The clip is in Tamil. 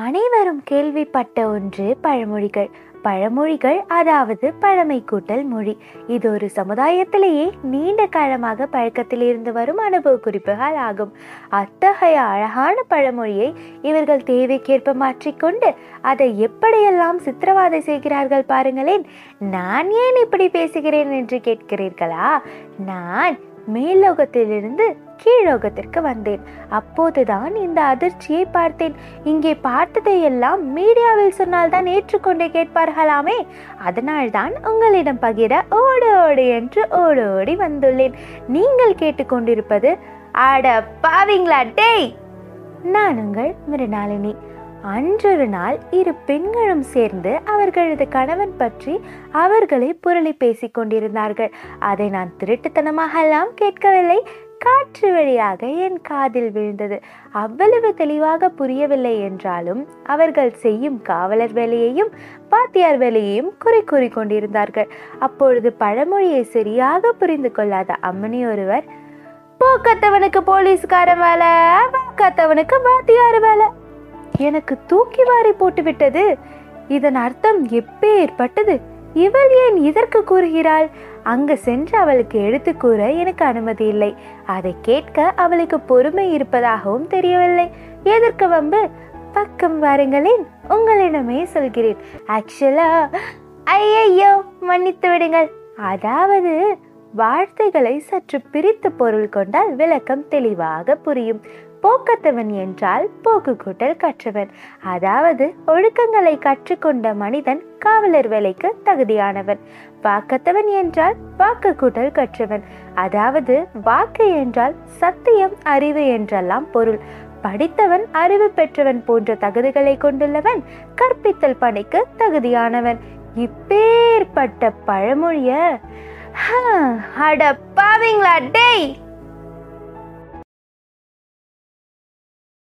அனைவரும் கேள்விப்பட்ட ஒன்று பழமொழிகள். பழமொழிகள் அதாவது பழமை கூட்டல் மொழி. இது ஒரு சமுதாயத்திலேயே நீண்ட காலமாக பழக்கத்தில் இருந்து வரும் அனுபவ குறிப்புகள் ஆகும். அத்தகைய அழகான பழமொழியை இவர்கள் தேவைக்கேற்ப மாற்றிக்கொண்டு அதை எப்படியெல்லாம் சித்திரவாதை செய்கிறார்கள் பாருங்களேன். நான் ஏன் இப்படி பேசுகிறேன் என்று கேட்கிறீர்களா? நான் மேல்லோகத்திலிருந்து கீழோகத்திற்கு வந்தேன். அப்போதுதான் இந்த அதிர்ச்சியை பார்த்தேன். இங்கே பார்த்ததையெல்லாம் மீடியாவில் சொன்னால்தான் ஏற்றுக்கொண்டே கேட்பார்களாமே. அதனால்தான் உங்களிடம் பகிர ஓடு ஓடு என்று ஓடு ஓடி வந்துள்ளேன். நீங்கள் கேட்டுக்கொண்டிருப்பது ஆட பாவிங்களா டேய்! நான் உங்கள் மிருணாலினி அன்றொரு நாள் இரு பெண்களும் சேர்ந்து அவர்களது கணவன் பற்றி அவர்களை புரளி பேசிக் கொண்டிருந்தார்கள் அதை நான் திருட்டுத்தனமாக எல்லாம் கேட்கவில்லை. காற்று வழியாக என் காதில் விழுந்தது. அவ்வளவு தெளிவாக புரியவில்லை என்றாலும் அவர்கள் செய்யும் காவலர் வேலையையும் பாத்தியார் வேலையையும் குறை கூறி கொண்டிருந்தார்கள். அப்பொழுது பழமொழியை சரியாக புரிந்து கொள்ளாத அம்மனி ஒருவர் போக்கத்தவனுக்கு போலீஸ்காரன் வேலை வாக்காத்தவனுக்கு பாத்தியார் வேலை. எனக்கு தூக்கி வாரி போட்டுவிட்டது. இதன் அர்த்தம் எப்பேற்பட்டது? இவள் ஏன் இதற்கு கூறுகிறாள்? அங்கு சென்று அவளுக்கு எடுத்து கூற எனக்கு அனுமதி இல்லை. அதை கேட்க அவளுக்கு பொறுமை இருப்பதாகவும் தெரியவில்லை. எதற்கு வம்பு? பக்கம் வாருங்களேன் உங்களிடமே சொல்கிறேன். ஆக்சுவலா ஐயையோ மன்னித்து விடுங்கள். அதாவது வார்த்தைகளை சற்று பிரித்து பொருள் கொண்டால் விளக்கம் தெளிவாக புரியும். போக்கத்தவன் என்றால் போக்கு கூட்டல் கற்றவன். அதாவது ஒழுக்கங்களை கற்றுக்கொண்ட மனிதன் காவலர் வேலைக்கு தகுதியானவன். வாக்கத்தவன் என்றால் வாக்கு கூட்டல் கற்றவன். அதாவது வாக்கு என்றால் சத்தியம் அறிவு என்றெல்லாம் பொருள். படித்தவன் அறிவு பெற்றவன் போன்ற தகுதிகளை கொண்டுள்ளவன் கற்பித்தல் பணிக்கு தகுதியானவன். இப்பேற்பட்ட பழமொழிய அட பாவீங்களா? டேய்